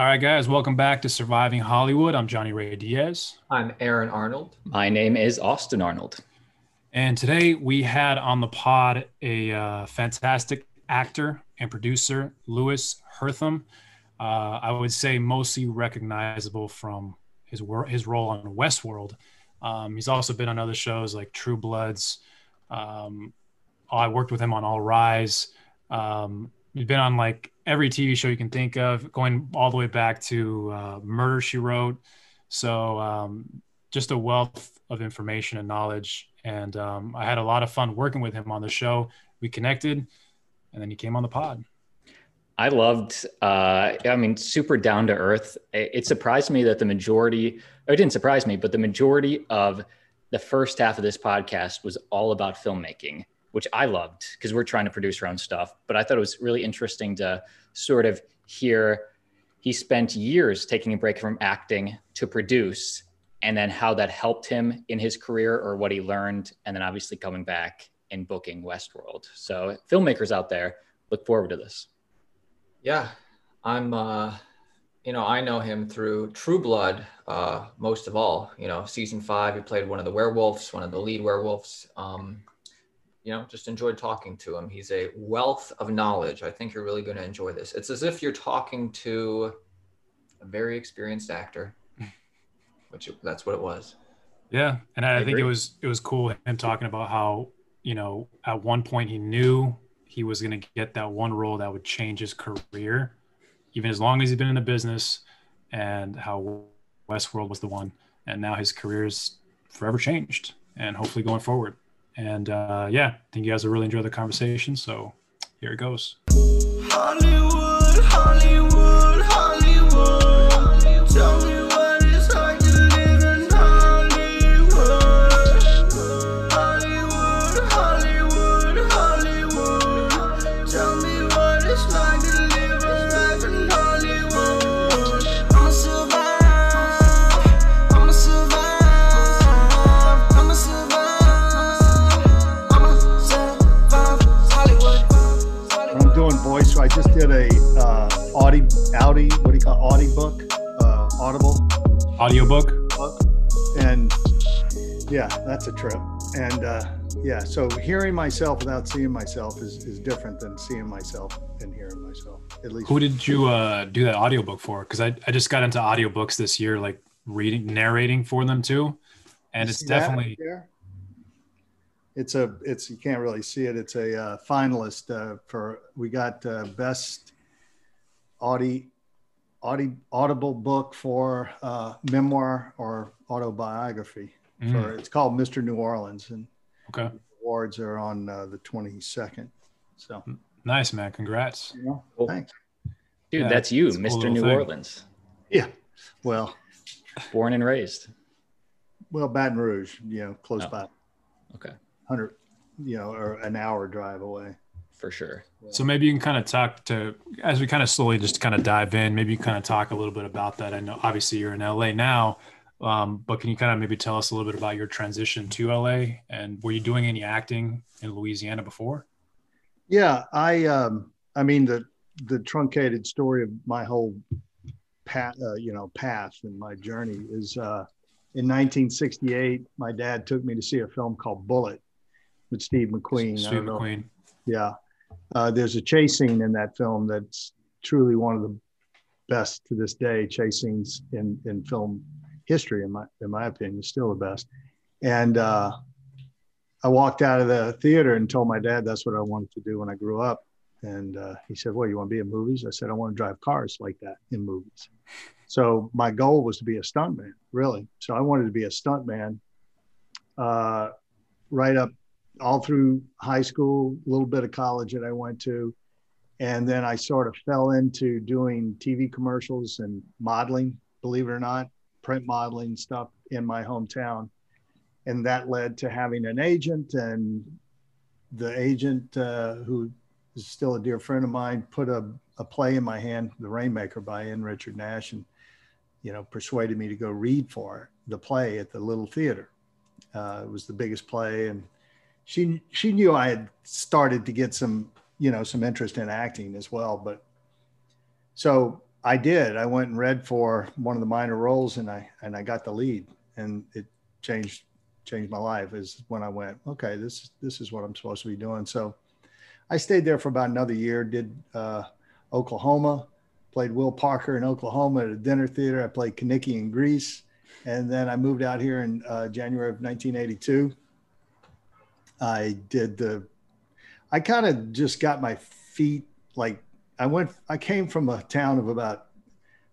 All right, guys, welcome back to Surviving Hollywood. I'm Johnny Ray Diaz. I'm Aaron Arnold. My name is Austin Arnold. And today we had on the pod a uh, fantastic actor and producer, Louis Herthum. Uh, I would say mostly recognizable from his wor- his role on Westworld. Um, he's also been on other shows like True Bloods. Um, I worked with him on All Rise. Um, he's been on like every TV show you can think of, going all the way back to uh, Murder She Wrote. So um, just a wealth of information and knowledge. And um, I had a lot of fun working with him on the show. We connected, and then he came on the pod. I loved, uh, I mean, super down to earth. It, surprised me that the majority, or it didn't surprise me, but the majority of the first half of this podcast was all about filmmaking which I loved because we're trying to produce our own stuff. But I thought it was really interesting to sort of hear he spent years taking a break from acting to produce and then how that helped him in his career or what he learned. And then obviously coming back and booking Westworld. So filmmakers out there, look forward to this. Yeah, I'm, uh, you know, I know him through True Blood, uh, most of all. You know, season five, he played one of the werewolves, one of the lead werewolves. Um, you know, just enjoyed talking to him. He's a wealth of knowledge. I think you're really going to enjoy this. It's as if you're talking to a very experienced actor, which that's what it was. Yeah, and I, I think it was it was cool him talking about how you know at one point he knew he was going to get that one role that would change his career, even as long as he's been in the business, and how Westworld was the one, and now his career is forever changed, and hopefully going forward. And uh, yeah, I think you guys will really enjoy the conversation. So here it goes. Hollywood, Hollywood, Hollywood. Audi, Audi, what do you call Audi book, uh, Audible, audiobook, book, and yeah, that's a trip. And uh, yeah, so hearing myself without seeing myself is, is different than seeing myself and hearing myself. At least. Who did you uh, do that audiobook for? Because I, I just got into audiobooks this year, like reading, narrating for them too, and you it's definitely it's a it's you can't really see it. It's a uh, finalist uh, for we got uh, best audi, audi audible book for uh, memoir or autobiography. Mm. For it's called Mr. New Orleans, and okay, awards are on uh, the twenty second. So nice, man! Congrats. Yeah, well, thanks, dude. Yeah, that's you, Mr. Cool New thing. Orleans. Yeah. Well, born and raised. Well, Baton Rouge, you know, close oh. by. Okay hundred, you know, or an hour drive away. For sure. So maybe you can kind of talk to as we kind of slowly just kind of dive in. Maybe you kind of talk a little bit about that. I know obviously you're in LA now, um, but can you kind of maybe tell us a little bit about your transition to LA and were you doing any acting in Louisiana before? Yeah, I um, I mean the the truncated story of my whole path, uh, you know, path and my journey is uh, in 1968. My dad took me to see a film called Bullitt with Steve McQueen. Steve McQueen. Yeah. Uh, there's a chase scene in that film that's truly one of the best to this day chase scenes in, in film history, in my, in my opinion, is still the best. And uh, I walked out of the theater and told my dad that's what I wanted to do when I grew up. And uh, he said, Well, you want to be in movies? I said, I want to drive cars like that in movies. So my goal was to be a stuntman, really. So I wanted to be a stuntman uh, right up all through high school, a little bit of college that I went to. And then I sort of fell into doing TV commercials and modeling, believe it or not, print modeling stuff in my hometown. And that led to having an agent. And the agent, uh, who is still a dear friend of mine, put a, a play in my hand, The Rainmaker by N. Richard Nash, and, you know, persuaded me to go read for the play at the Little Theater. Uh, it was the biggest play. And she she knew I had started to get some you know some interest in acting as well. But so I did. I went and read for one of the minor roles, and I and I got the lead, and it changed changed my life. Is when I went, okay, this this is what I'm supposed to be doing. So, I stayed there for about another year. Did uh, Oklahoma, played Will Parker in Oklahoma at a dinner theater. I played Kenickie in Grease, and then I moved out here in uh, January of 1982. I did the. I kind of just got my feet like I went, I came from a town of about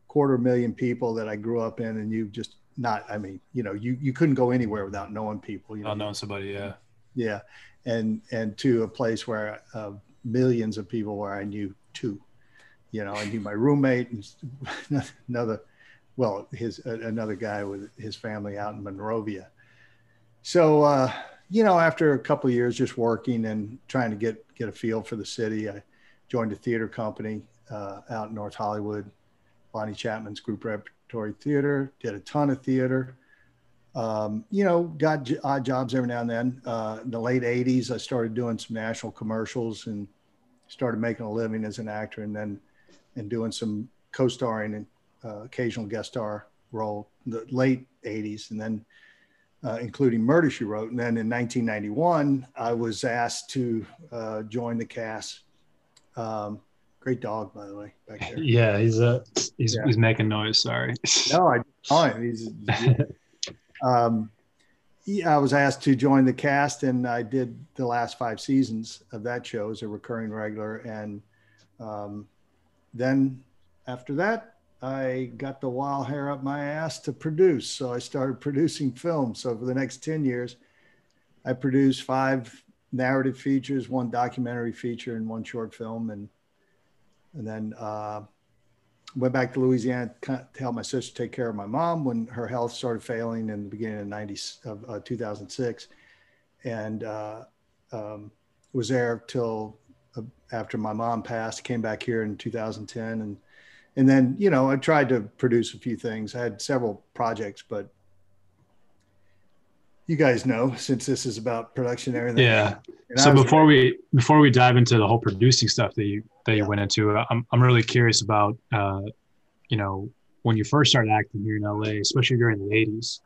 quarter million people that I grew up in, and you just not, I mean, you know, you you couldn't go anywhere without knowing people. You know, knowing somebody, yeah, yeah, and and to a place where uh, millions of people where I knew two, you know, I knew my roommate and another, well, his another guy with his family out in Monrovia. So, uh, you know, after a couple of years just working and trying to get get a feel for the city, I joined a theater company uh, out in North Hollywood, Lonny Chapman's Group Repertory Theater, did a ton of theater. Um, you know, got j- odd jobs every now and then. Uh, in the late 80s, I started doing some national commercials and started making a living as an actor and then and doing some co-starring and uh, occasional guest star role in the late 80s and then uh, including Murder She Wrote. And then in 1991, I was asked to uh, join the cast um, great dog, by the way, back there. Yeah, he's a uh, he's yeah. he's making noise. Sorry. no, I fine. He's. um, yeah, I was asked to join the cast, and I did the last five seasons of that show as a recurring regular. And um, then after that, I got the wild hair up my ass to produce. So I started producing films. So for the next 10 years, I produced five narrative features, one documentary feature, and one short film, and and then uh, went back to Louisiana to help my sister take care of my mom when her health started failing in the beginning of 90 of uh, 2006, and uh, um, was there till uh, after my mom passed. Came back here in 2010, and and then you know I tried to produce a few things. I had several projects, but you guys know since this is about production and everything. Yeah. And so before we before we dive into the whole producing stuff that you that you went into, I'm I'm really curious about uh, you know when you first started acting here in LA, especially during the '80s.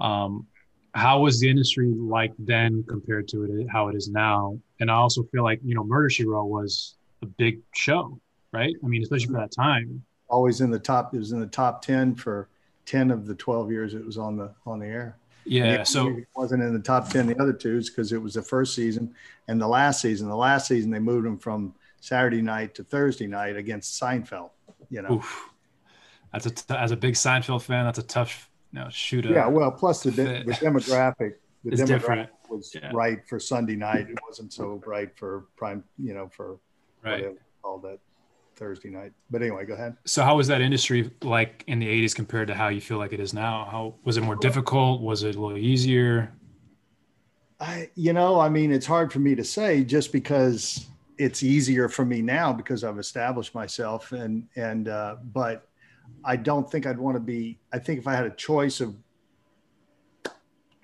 Um, how was the industry like then compared to it how it is now? And I also feel like you know Murder She Wrote was a big show, right? I mean, especially for that time. Always in the top. It was in the top ten for ten of the twelve years it was on the on the air. Yeah, so it wasn't in the top ten the other twos because it was the first season and the last season. The last season they moved them from Saturday night to Thursday night against Seinfeld. You know, Oof. that's a t- as a big Seinfeld fan, that's a tough you know, shoot. Yeah, well, plus the, de- the demographic, the it's demographic different. was yeah. right for Sunday night. It wasn't so right for prime, you know, for right. all that Thursday night. But anyway, go ahead. So how was that industry like in the 80s compared to how you feel like it is now? How was it more difficult? Was it a little easier? I you know, I mean, it's hard for me to say just because it's easier for me now because I've established myself and and uh but I don't think I'd want to be I think if I had a choice of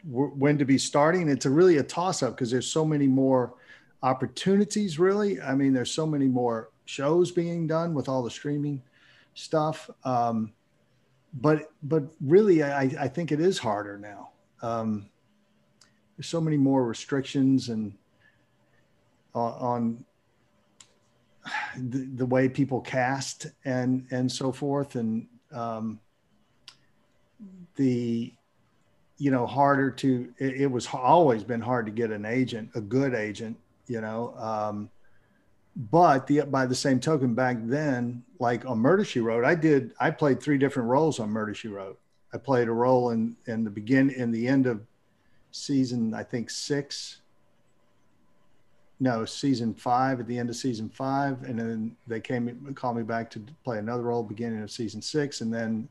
when to be starting, it's a really a toss up because there's so many more opportunities really. I mean, there's so many more shows being done with all the streaming stuff. Um, but but really, I, I think it is harder now. Um, there's so many more restrictions and uh, on the, the, way people cast and and so forth, and um, the you know harder to. It, it, was always been hard to get an agent, a good agent. You know. But the by the same token back then like on murder she wrote i did i played three different roles on murder she wrote. I played a role in in the begin in the end of season i think six. No season five at the end of season five and then they came called me back to play another role beginning of season six and then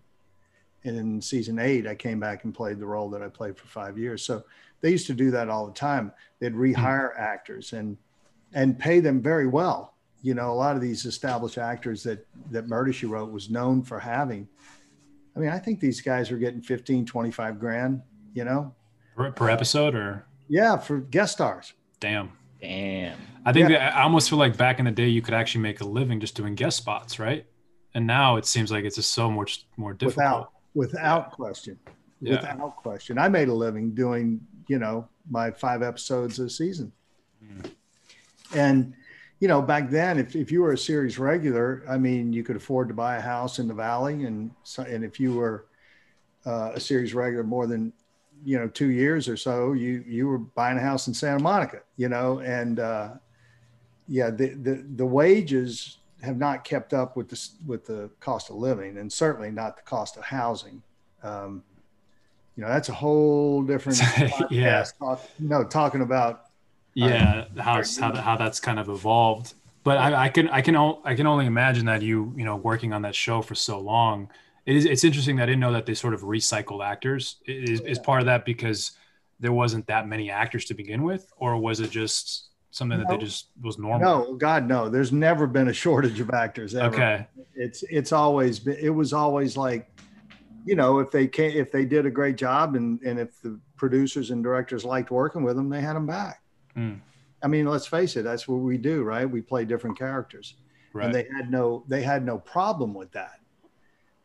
in season eight i came back and played the role that i played for five years. So they used to do that all the time. They'd hmm. rehire actors and and pay them very well. You know, a lot of these established actors that that Murder She Wrote was known for having. I mean, I think these guys are getting 15, 25 grand, you know, per, per episode or yeah, for guest stars. Damn. Damn. I think yeah. I almost feel like back in the day you could actually make a living just doing guest spots, right? and now it seems like it's just so much more difficult. Without without yeah. question, yeah. without question. I made a living doing you know my five episodes a season, mm. And you know back then if, if you were a series regular, I mean you could afford to buy a house in the valley, and so, and if you were uh, a series regular more than you know two years or so, you you were buying a house in Santa Monica, you know, and uh, yeah, the, the the wages have not kept up with the with the cost of living, and certainly not the cost of housing. Um, you know, that's a whole different yeah. Talk, no, talking about yeah uh, how how how that's kind of evolved. But I, I can I can I can only imagine that you you know working on that show for so long. It is it's interesting that I didn't know that they sort of recycled actors. Is, is part of that because there wasn't that many actors to begin with, or was it just something no. that they just was normal? No, God, no. There's never been a shortage of actors. Ever. Okay. It's it's always been. It was always like, you know, if they can if they did a great job and and if the producers and directors liked working with them, they had them back. Mm. I mean, let's face it. That's what we do, right? We play different characters, right. and they had no they had no problem with that.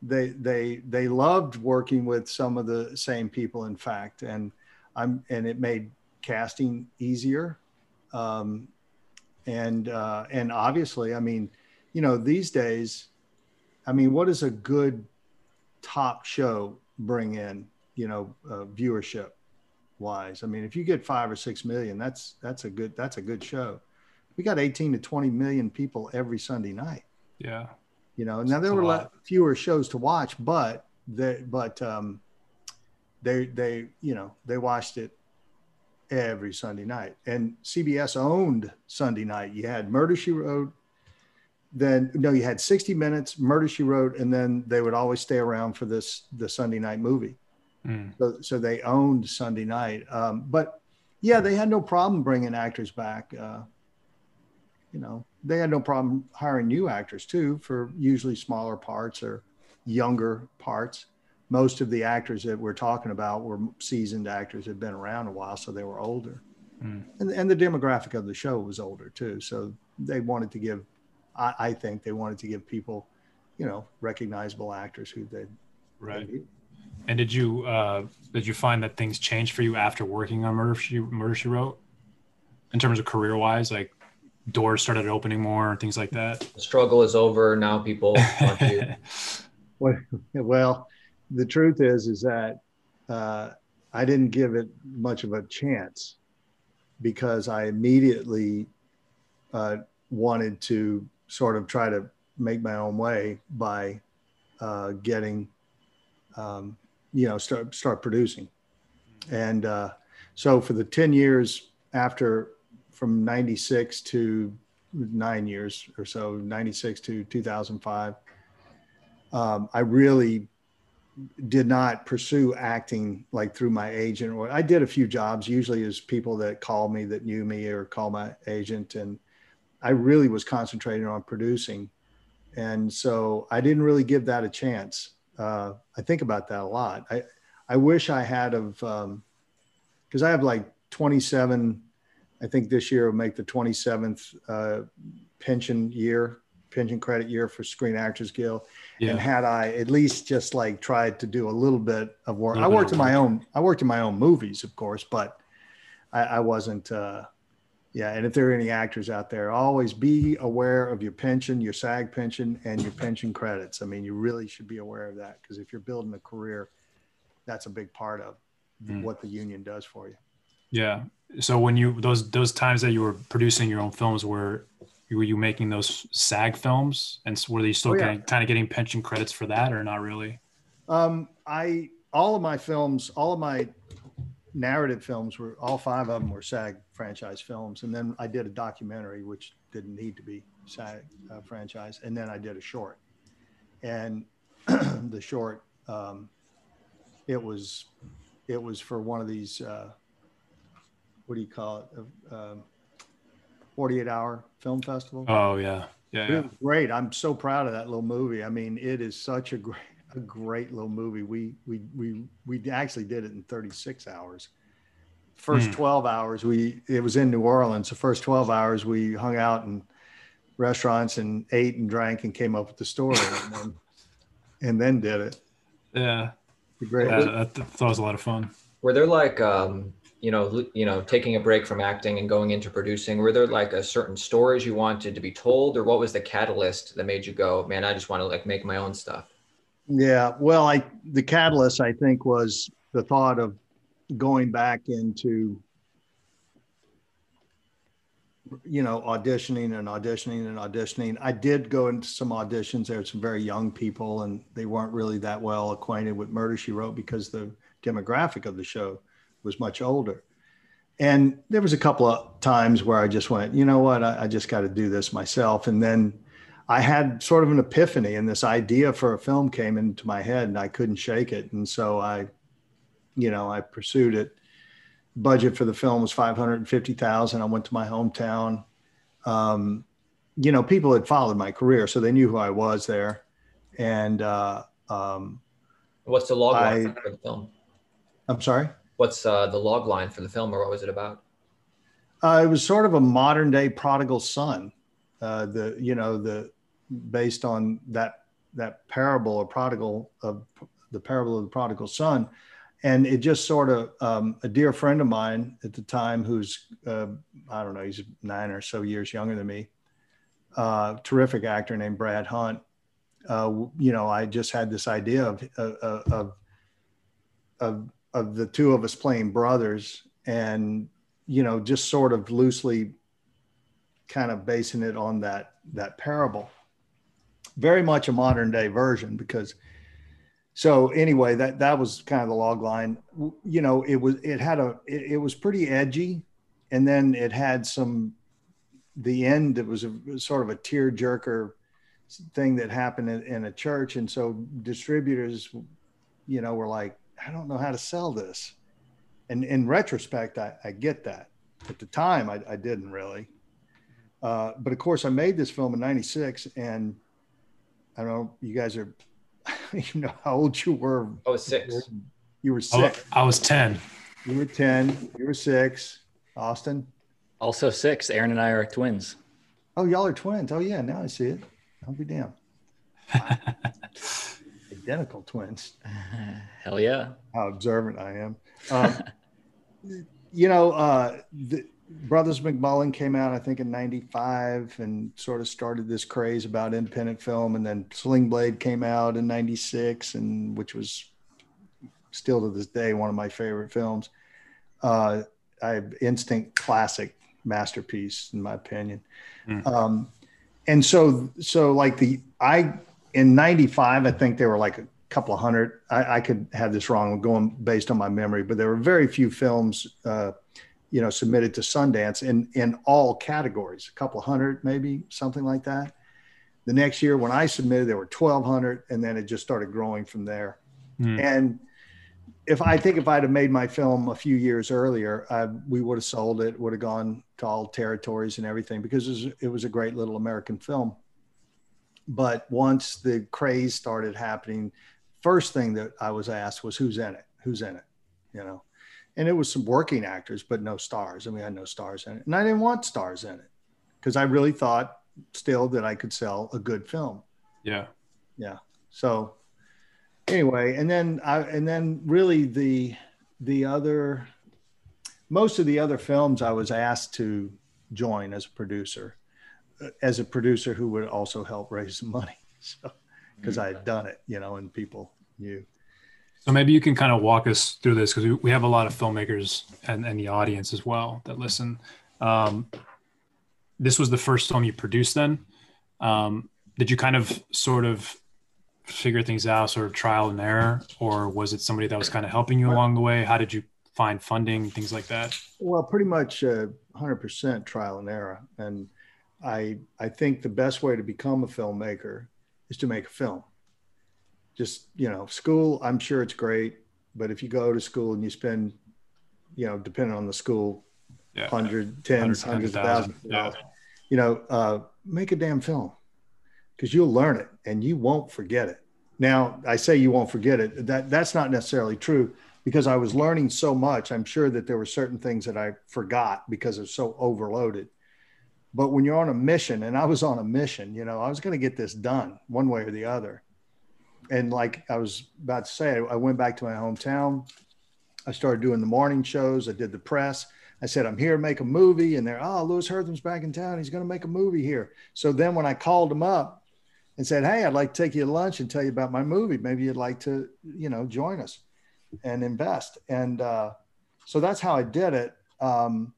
They they they loved working with some of the same people, in fact, and I'm and it made casting easier um, and uh, and obviously, I mean, you know, these days, I mean, what does a good top show bring in? You know, uh, viewership wise. I mean, if you get five or six million, that's that's a good that's a good show. We got 18 to 20 million people every Sunday night. Yeah. You know, now there were a lot fewer shows to watch, but they but um, they they you know they watched it every Sunday night. And CBS owned Sunday night. You had Murder She Wrote, then no, you had 60 Minutes, Murder She Wrote, and then they would always stay around for this the Sunday night movie. Mm. So, so they owned Sunday night. Um, but yeah, they had no problem bringing actors back. Uh, you know, they had no problem hiring new actors too for usually smaller parts or younger parts most of the actors that we're talking about were seasoned actors had been around a while, so they were older. Mm. And, and the demographic of the show was older too. So they wanted to give, I, I think they wanted to give people, you know, recognizable actors who they right. And did you uh, did you find that things changed for you after working on Murder She Murder She Wrote, in terms of career wise, like doors started opening more and things like that? The struggle is over now. People want you. well, the truth is is that uh, I didn't give it much of a chance because I immediately uh, wanted to sort of try to make my own way by uh, getting, um, you know, start start producing, and uh, so for the ten years after, from '96 to nine years or so, '96 to 2005, um, I really did not pursue acting like through my agent or I did a few jobs. Usually as people that called me that knew me or called my agent and I really was concentrating on producing. And so I didn't really give that a chance uh, I think about that a lot I I wish I had of because um, I have like 27 I think this year will make the 27th uh, pension year pension credit year for Screen Actors Guild. Yeah. And had I at least just like tried to do a little bit of work, I worked in my own, I worked in my own movies, of course, but I, I wasn't, uh, yeah. And if there are any actors out there, always be aware of your pension, your SAG pension, and your pension credits. I mean, you really should be aware of that because if you're building a career, that's a big part of mm. what the union does for you. Yeah. So when you those those times that you were producing your own films, were were you making those SAG films, and were you still oh, yeah. getting, kind of getting pension credits for that, or not really? Um, I all of my films, all of my narrative films were all five of them were SAG franchise films, and then I did a documentary which didn't need to be SAG uh, franchise, and then I did a short, and the short, um, it was it was for one of these. Uh, what do you call it? Uh, 48 hour film festival. Oh yeah. Yeah, yeah. great. I'm so proud of that little movie. I mean, it is such a great, a great little movie. We, we, we, we actually did it in 36 hours. First mm. 12 hours, we, it was in New Orleans. The first 12 hours we hung out in restaurants and ate and drank and came up with the story and, then, and then did it. Yeah. Great. Yeah, that, that was a lot of fun. Were there like, um, you know, you know, taking a break from acting and going into producing? Were there like a certain stories you wanted to be told, or what was the catalyst that made you go, man, I just want to like make my own stuff? Yeah, well, I the catalyst I think was the thought of going back into you know auditioning and auditioning and auditioning. I did go into some auditions there were some very young people and they weren't really that well acquainted with murder she wrote because the demographic of the show was much older. And there was a couple of times where i just went you know what? I, I just got to do this myself. And then i had sort of an epiphany and this idea for a film came into my head and i couldn't shake it and so i you know i pursued it budget for the film was 550,000. I went to my hometown. Um, you know, people had followed my career, so they knew who I was there. And uh, um, what's the log line for the film? I'm sorry. What's uh, the log line for the film, or what was it about? Uh, it was sort of a modern day prodigal son. Uh, the you know the based on that that parable or prodigal of the parable of the prodigal son. And it just sort of um, a dear friend of mine at the time who's uh, i don't know he's nine or so years younger than me uh, terrific actor named brad hunt. Uh, you know i just had this idea of, of of of the two of us playing brothers and you know just sort of loosely kind of basing it on that that parable very much a modern day version because so anyway, that that was kind of the log line. You know, it was it had a it, it was pretty edgy, and then it had some the end. It was a sort of a tear jerker thing that happened in, in a church, and so distributors, you know, were like, I don't know how to sell this. And in retrospect, I, I get that. At the time, I, I didn't really. Uh, but of course, I made this film in '96, and I don't know. You guys are you know how old you were. I was six. You were six. I was 10. You were 10. You were six. Austin? Also six. Aaron and I are twins. Oh, y'all are twins. Oh, yeah. Now I see it. I'll be damned. Identical twins. Hell yeah. How observant I am. Um, you know, uh, the, Brothers McMullen came out, I think, in '95, and sort of started this craze about independent film. And then Sling Blade came out in '96, and which was still to this day one of my favorite films. Uh, I instinct classic masterpiece, in my opinion. Mm. Um, and so, so like the I in '95, I think there were like a couple of hundred. I, I could have this wrong, going based on my memory, but there were very few films. Uh, you know, submitted to Sundance in in all categories, a couple hundred, maybe something like that. The next year, when I submitted, there were 1,200, and then it just started growing from there. Mm. And if I think if I'd have made my film a few years earlier, I, we would have sold it, would have gone to all territories and everything because it was, it was a great little American film. But once the craze started happening, first thing that I was asked was, "Who's in it? Who's in it?" You know, and it was some working actors, but no stars. And we had no stars in it. And I didn't want stars in it because I really thought still that I could sell a good film. Yeah. Yeah. So anyway, and then I, and then really the, the other, most of the other films I was asked to join as a producer, uh, as a producer who would also help raise some money. So, because I had done it, you know, and people knew. So maybe you can kind of walk us through this because we, have a lot of filmmakers and, and the audience as well that listen. Um, this was the first film you produced then. Um, did you kind of sort of figure things out, sort of trial and error, or was it somebody that was kind of helping you along the way? How did you find funding, things like that? Well, pretty much uh, 100% trial and error. And I, I think the best way to become a filmmaker is to make a film just you know school i'm sure it's great but if you go to school and you spend you know depending on the school yeah, hundred tens hundreds of thousands yeah. you know uh, make a damn film because you'll learn it and you won't forget it now i say you won't forget it that that's not necessarily true because i was learning so much i'm sure that there were certain things that i forgot because it's so overloaded But when you're on a mission, and I was on a mission, you know, I was going to get this done one way or the other. And like I was about to say, I went back to my hometown. I started doing the morning shows. I did the press. I said, I'm here to make a movie. And they're, oh, Louis Herthum's back in town. He's going to make a movie here. So then when I called him up and said, Hey, I'd like to take you to lunch and tell you about my movie. Maybe you'd like to, you know, join us and invest. And uh, so that's how I did it. Um,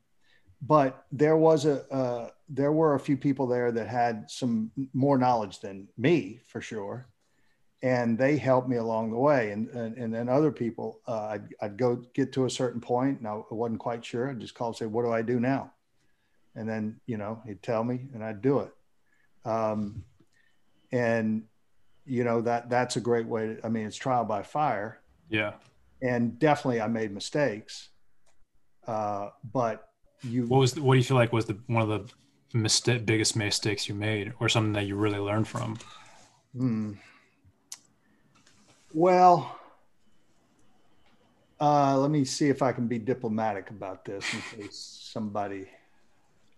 but there was a, uh, there were a few people there that had some more knowledge than me for sure and they helped me along the way. And and, and then other people, uh, I'd, I'd go get to a certain point, and I wasn't quite sure. I'd just call and say, "What do I do now?" And then you know he'd tell me, and I'd do it. Um, and you know that that's a great way. To, I mean, it's trial by fire. Yeah. And definitely, I made mistakes. Uh, but you. What was the, what do you feel like was the one of the mistake, biggest mistakes you made, or something that you really learned from? Hmm well, uh, let me see if I can be diplomatic about this in case somebody.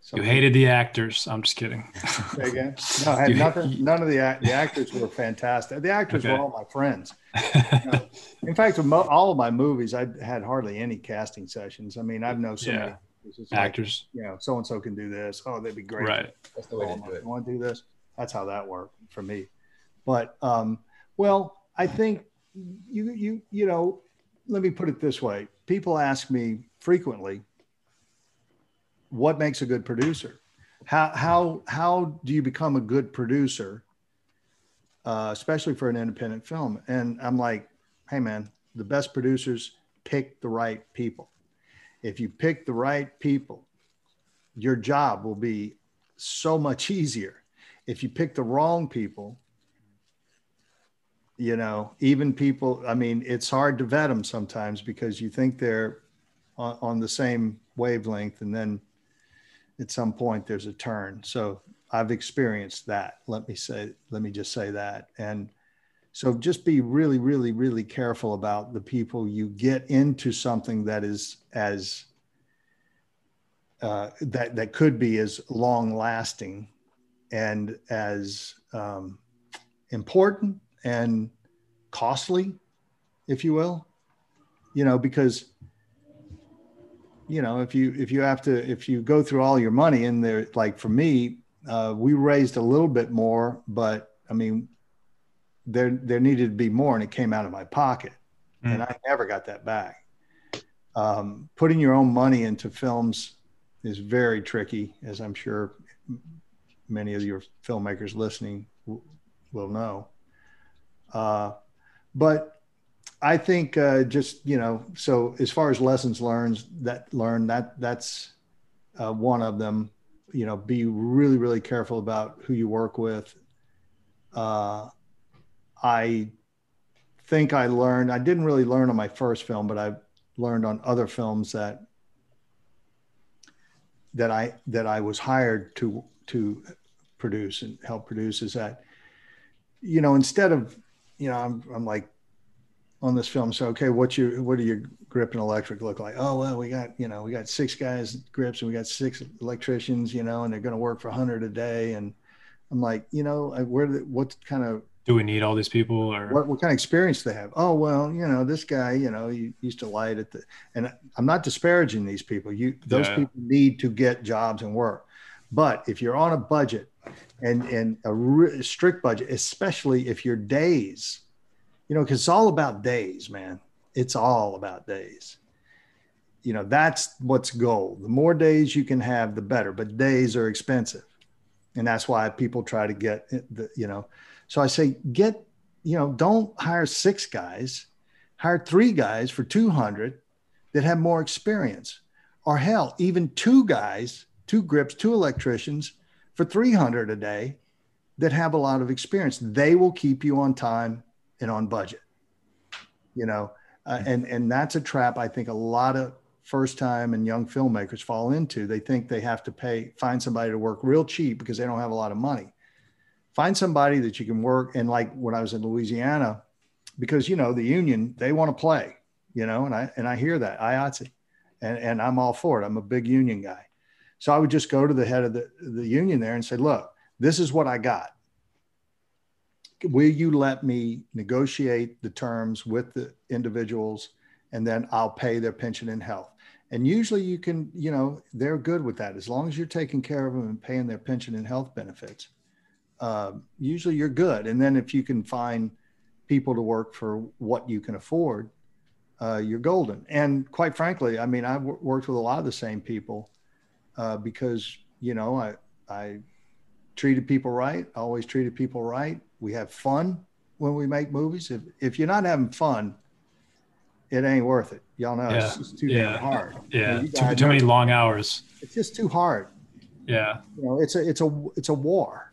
somebody you hated the actors. I'm just kidding. again? No, I had nothing. None of the the actors were fantastic. The actors okay. were all my friends. You know, in fact, all of my movies, I had hardly any casting sessions. I mean, I've known so yeah. many actors. Like, you know, so and so can do this. Oh, they'd be great. Right. That's the way to do it. Want to do this? That's how that worked for me. But um, well, I think you you you know, let me put it this way. People ask me frequently, what makes a good producer? How how how do you become a good producer, uh, especially for an independent film? And I'm like, hey man, the best producers pick the right people. If you pick the right people, your job will be so much easier. If you pick the wrong people, you know even people i mean it's hard to vet them sometimes because you think they're on, on, the same wavelength and then at some point there's a turn. So i've experienced that let me say let me just say that. And so just be really really really careful about the people you get into something that is as uh, that that could be as long lasting and as um, important and costly, if you will, you know, because you know if you if you have to if you go through all your money and there like for me uh, we raised a little bit more but i mean there there needed to be more and it came out of my pocket mm. and i never got that back um, putting your own money into films is very tricky as i'm sure many of your filmmakers listening will know uh, but I think uh, just you know, so as far as lessons learned, that learn that that's uh, one of them. You know, be really really careful about who you work with. Uh, I think I learned. I didn't really learn on my first film, but I learned on other films that that I that I was hired to to produce and help produce. Is that you know instead of you know, I'm, I'm like on this film. So, okay, what's your, what do your grip and electric look like? Oh, well, we got, you know, we got six guys grips and we got six electricians, you know, and they're going to work for a hundred a day. And I'm like, you know, where, what kind of, do we need all these people or what, what kind of experience they have? Oh, well, you know, this guy, you know, he used to light at the, and I'm not disparaging these people. You, those yeah. people need to get jobs and work. But if you're on a budget and and a re- strict budget, especially if your days, you know, because it's all about days, man. It's all about days. You know, that's what's gold. The more days you can have, the better. But days are expensive, and that's why people try to get the, you know. So I say, get, you know, don't hire six guys, hire three guys for two hundred that have more experience, or hell, even two guys, two grips, two electricians for 300 a day that have a lot of experience. They will keep you on time and on budget. You know, uh, and and that's a trap I think a lot of first time and young filmmakers fall into. They think they have to pay find somebody to work real cheap because they don't have a lot of money. Find somebody that you can work and like when I was in Louisiana because you know the union they want to play, you know, and I and I hear that IATSE and and I'm all for it. I'm a big union guy. So I would just go to the head of the, the union there and say, look, this is what I got. Will you let me negotiate the terms with the individuals and then I'll pay their pension and health? And usually you can, you know, they're good with that as long as you're taking care of them and paying their pension and health benefits. Uh, usually you're good. And then if you can find people to work for what you can afford, uh, you're golden. And quite frankly, I mean, I've worked with a lot of the same people uh, because you know I I treated people right, always treated people right. We have fun when we make movies. If if you're not having fun, it ain't worth it. Y'all know yeah. it's just too yeah. damn hard. Yeah, too, too many long hours. It's just too hard. Yeah, you know, it's a it's a it's a war.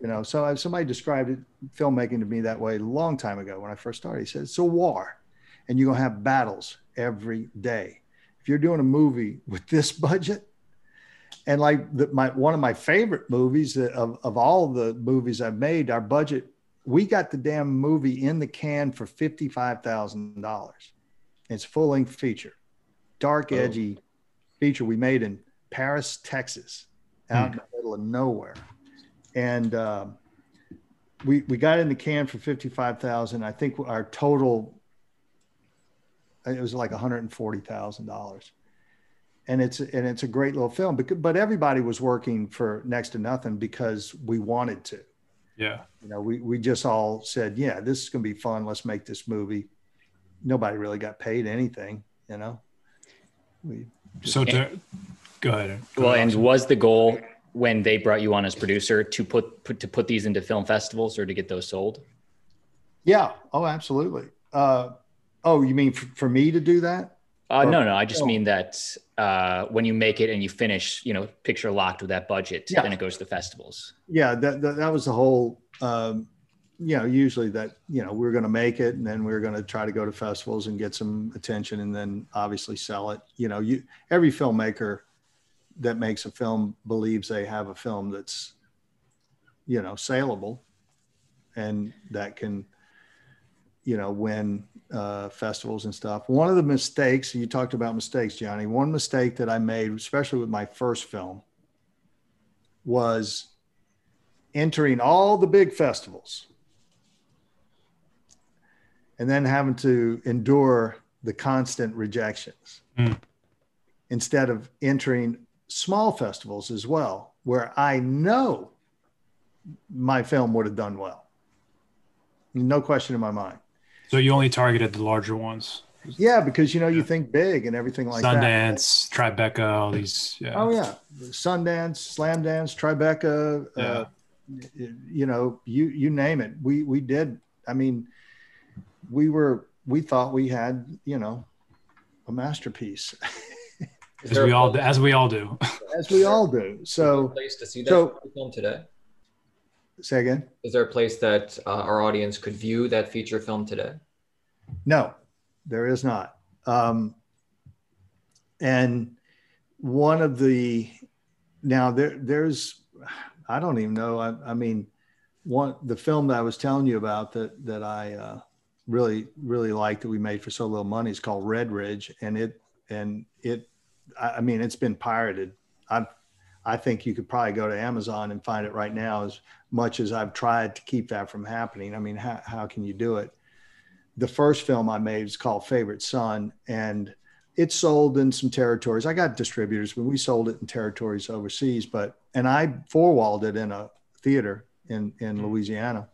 You know, so somebody described it, filmmaking to me that way a long time ago when I first started. He said it's a war and you're going to have battles every day. If you're doing a movie with this budget, and like the, my one of my favorite movies of, of all the movies I've made, our budget, we got the damn movie in the can for $55,000. It's full length feature, dark, oh. edgy feature we made in Paris, Texas, out hmm. in the middle of nowhere. And um, we, we got in the can for 55,000. I think our total it was like $140,000. And it's and it's a great little film, but but everybody was working for next to nothing because we wanted to. Yeah. You know, we we just all said, yeah, this is going to be fun. Let's make this movie. Nobody really got paid anything, you know. We just, so to, go ahead. Go well, ahead. and was the goal when they brought you on as producer to put, put to put these into film festivals or to get those sold? Yeah. Oh, absolutely. Uh, Oh, you mean for, for me to do that? Uh, no, no. I just mean that uh, when you make it and you finish, you know, picture locked with that budget, yeah. then it goes to festivals. Yeah, that, that, that was the whole. Um, you know, usually that you know we're going to make it, and then we're going to try to go to festivals and get some attention, and then obviously sell it. You know, you every filmmaker that makes a film believes they have a film that's you know saleable, and that can you know win uh, festivals and stuff. One of the mistakes you talked about mistakes, Johnny. One mistake that I made, especially with my first film, was entering all the big festivals and then having to endure the constant rejections mm. instead of entering small festivals as well, where I know my film would have done well. No question in my mind. So you only targeted the larger ones. Yeah, because you know you think big and everything like Sundance, that. Tribeca, all these. Yeah. Oh yeah, Sundance, Slamdance, Tribeca. Yeah. Uh, you know, you you name it. We we did. I mean, we were we thought we had you know a masterpiece. as we all as we all do. as we all do. So place to see that so, film today. Say again. Is there a place that uh, our audience could view that feature film today? No, there is not. Um, and one of the now there there's I don't even know. I, I, mean, one the film that I was telling you about that that I uh, really really liked that we made for so little money is called Red Ridge, and it and it I mean it's been pirated. I've I think you could probably go to Amazon and find it right now as much as I've tried to keep that from happening. I mean, how, how can you do it? The first film I made is called Favorite Son, and it sold in some territories. I got distributors, but we sold it in territories overseas. But and I four-walled it in a theater in in mm-hmm. Louisiana.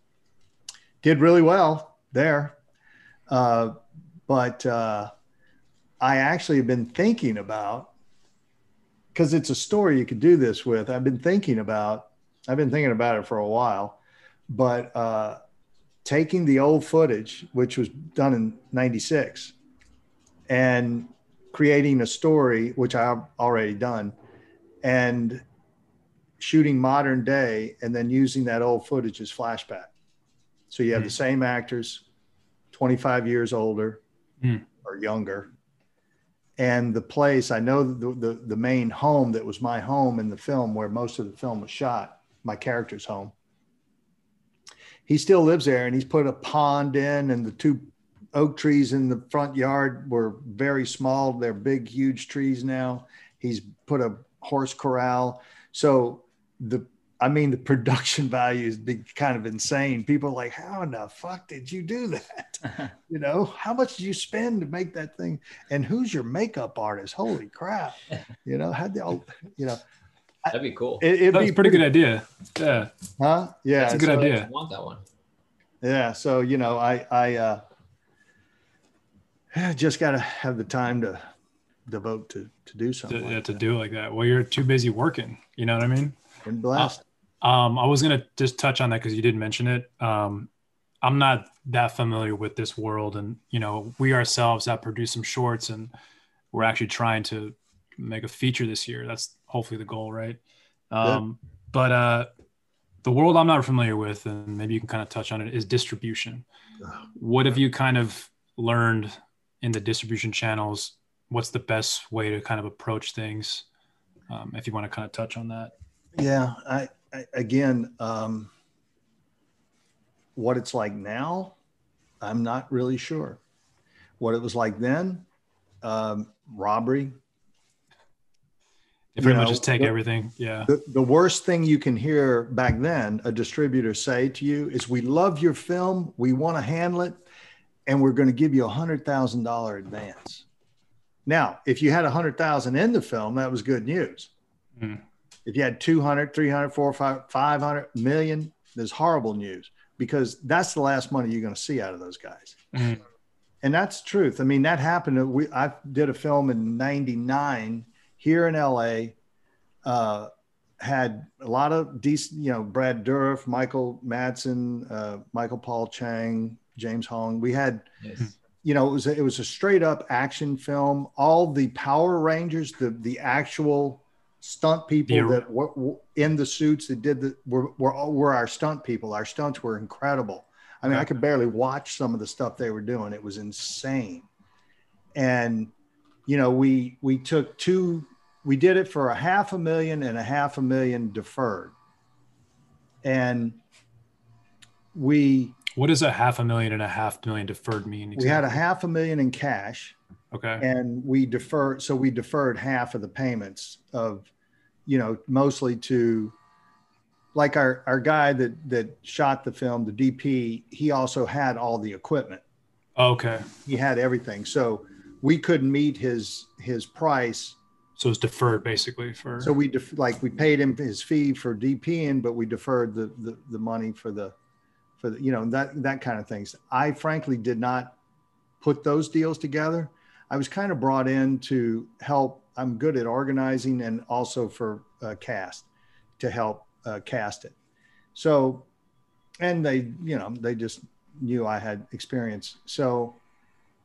Did really well there, uh, but uh, I actually have been thinking about because it's a story you could do this with. I've been thinking about, I've been thinking about it for a while, but uh, taking the old footage, which was done in '96, and creating a story, which I've already done, and shooting modern day, and then using that old footage as flashback. So you have mm. the same actors, 25 years older mm. or younger, and the place i know the, the, the main home that was my home in the film where most of the film was shot my character's home. He still lives there and he's put a pond in and the two oak trees in the front yard were very small. They're big huge trees now. He's put a horse corral. So the I mean, the production value is big, kind of insane. People are like, how in the fuck did you do that? you know, how much did you spend to make that thing? And who's your makeup artist? Holy crap! You know, how they all, you know, that'd be cool. It, would That's be pretty, pretty good idea. Yeah. Huh? Yeah. That's a good so, idea. I want that one. Yeah. So you know, I I uh, just got to have the time to devote to to do something. To, like yeah, to do it like that. Well, you're too busy working. You know what I mean? And blast. Um, I was gonna just touch on that because you didn't mention it. Um, I'm not that familiar with this world, and you know, we ourselves have produced some shorts, and we're actually trying to make a feature this year. That's hopefully the goal, right? Um, yeah. But uh, the world I'm not familiar with, and maybe you can kind of touch on it, is distribution. What have you kind of learned in the distribution channels? What's the best way to kind of approach things? Um, if you want to kind of touch on that. Yeah, I again, um, what it's like now, I'm not really sure. What it was like then, um, robbery. If you know, just take the, everything, yeah. The, the worst thing you can hear back then, a distributor say to you is, "We love your film, we want to handle it, and we're going to give you a hundred thousand dollar advance." Now, if you had a hundred thousand in the film, that was good news. Mm. If you had 200, 300, 400, 500 million, there's horrible news because that's the last money you're going to see out of those guys. Mm-hmm. And that's truth. I mean, that happened. We, I did a film in 99 here in LA, uh, had a lot of decent, you know, Brad Dourif, Michael Madsen, uh, Michael Paul Chan, James Hong. We had, yes. you know, it was, a, it was a straight up action film. All the Power Rangers, the, the actual stunt people yeah. that were in the suits that did the were, were were our stunt people. Our stunts were incredible. I mean, I could barely watch some of the stuff they were doing. It was insane. And you know, we we took two. We did it for a half a million and a half a million deferred. And we. What does a half a million and a half million deferred mean? Exactly? We had a half a million in cash Okay. And we defer, so we deferred half of the payments of, you know, mostly to, like our our guy that that shot the film, the DP. He also had all the equipment. Okay. He had everything, so we couldn't meet his his price. So it's deferred basically for. So we def- like we paid him his fee for DPing, but we deferred the the, the money for the for the you know that that kind of things. I frankly did not put those deals together I was kind of brought in to help. I'm good at organizing and also for uh, cast to help uh, cast it. So, and they, you know, they just knew I had experience. So,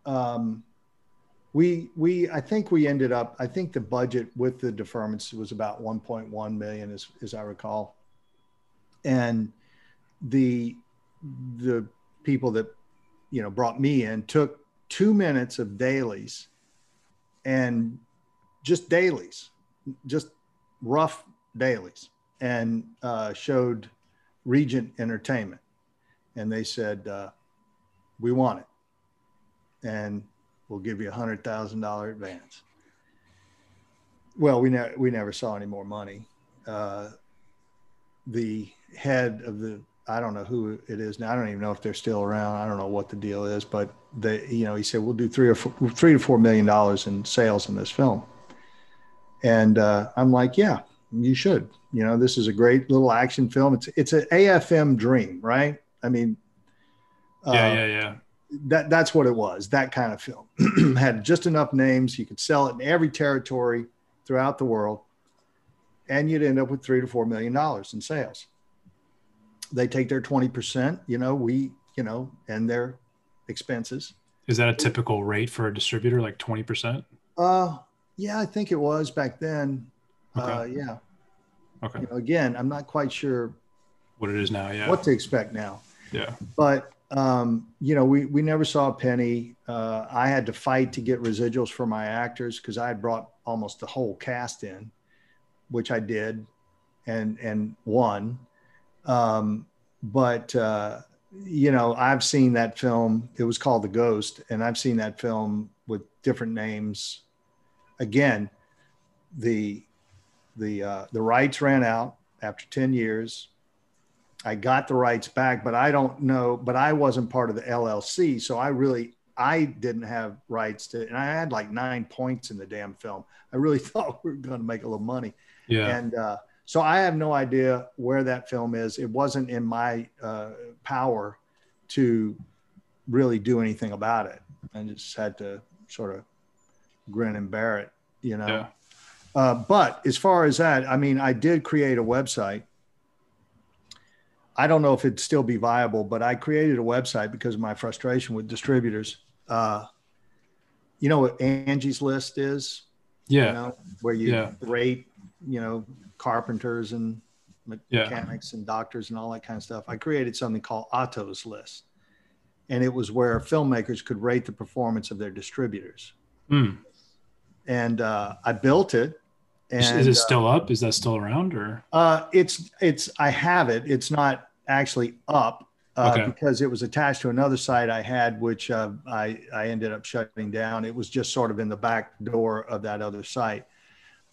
um, we we I think we ended up. I think the budget with the deferments was about 1.1 million, as as I recall. And the the people that you know brought me in took two minutes of dailies and just dailies, just rough dailies, and uh, showed Regent Entertainment. And they said, uh, We want it. And we'll give you a $100,000 advance. Well, we, ne- we never saw any more money. Uh, the head of the I don't know who it is now. I don't even know if they're still around. I don't know what the deal is, but they, you know, he said we'll do three or four, three to four million dollars in sales in this film, and uh, I'm like, yeah, you should. You know, this is a great little action film. It's it's an AFM dream, right? I mean, uh, yeah, yeah, yeah. That that's what it was. That kind of film had just enough names you could sell it in every territory throughout the world, and you'd end up with three to four million dollars in sales they take their 20%, you know, we, you know, and their expenses. Is that a typical rate for a distributor, like 20%? Uh, yeah, I think it was back then. Okay. Uh, yeah. Okay. You know, again, I'm not quite sure what it is now. Yeah. What to expect now. Yeah. But, um, you know, we, we never saw a penny. Uh, I had to fight to get residuals for my actors because I had brought almost the whole cast in, which I did and, and won. Um, but uh, you know, I've seen that film. It was called The Ghost, and I've seen that film with different names. Again, the the uh, the rights ran out after 10 years. I got the rights back, but I don't know, but I wasn't part of the LLC. So I really, I didn't have rights to, and I had like nine points in the damn film. I really thought we were going to make a little money. Yeah. And uh, so I have no idea where that film is. It wasn't in my uh, power to really do anything about it. I just had to sort of grin and bear it, you know. Yeah. Uh, but as far as that, I mean, I did create a website. I don't know if it'd still be viable, but I created a website because of my frustration with distributors. Uh, you know what Angie's List is? Yeah. You know, where you Yeah. rate, you know, carpenters and me- Yeah. mechanics and doctors and all that kind of stuff. I created something called Otto's List. And it was where filmmakers could rate the performance of their distributors. Hmm. And uh, I built it. And, Is, it uh, still up? Is that still around or? uh, it's it's I have it. It's not actually up uh, Okay. because it was attached to another site I had, which uh, I I ended up shutting down. It was just sort of in the back door of that other site.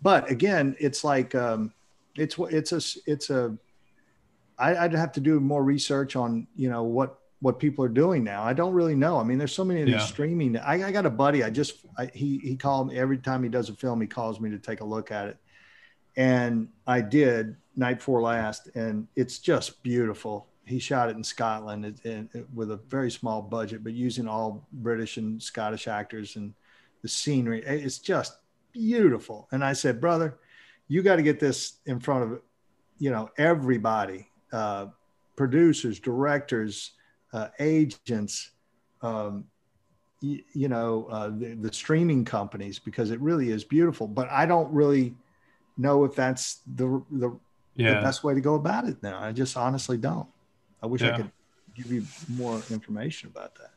But again, it's like um, it's it's a it's a I, I'd have to do more research on you know what what people are doing now. I don't really know. I mean, there's so many of these Yeah. streaming. I, I got a buddy. I just I, he he called me every time he does a film. He calls me to take a look at it, and I did night before last, and it's just beautiful. He shot it in Scotland it, it, it- with a very small budget, but using all British and Scottish actors and the scenery. It's just beautiful. And I said, brother, you got to get this in front of, you know, everybody, uh, producers, directors, uh, agents, um, you, you know, uh, the, the streaming companies, because it really is beautiful. But I don't really know if that's the, the, the best way to go about it now. I just honestly don't. I wish I could give you more information about that.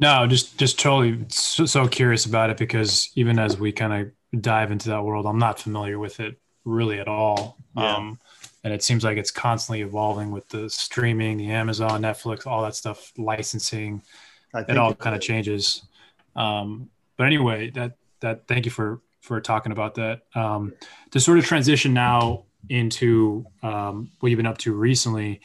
No, just just totally so, so curious about it because even as we kind of dive into that world, I'm not familiar with it really at all. Yeah. Um, and it seems like it's constantly evolving with the streaming, the Amazon, Netflix, all that stuff, licensing. I It all kind of changes. Um, but anyway, that that thank you for for talking about that. Um, to sort of transition now into um, what you've been up to recently,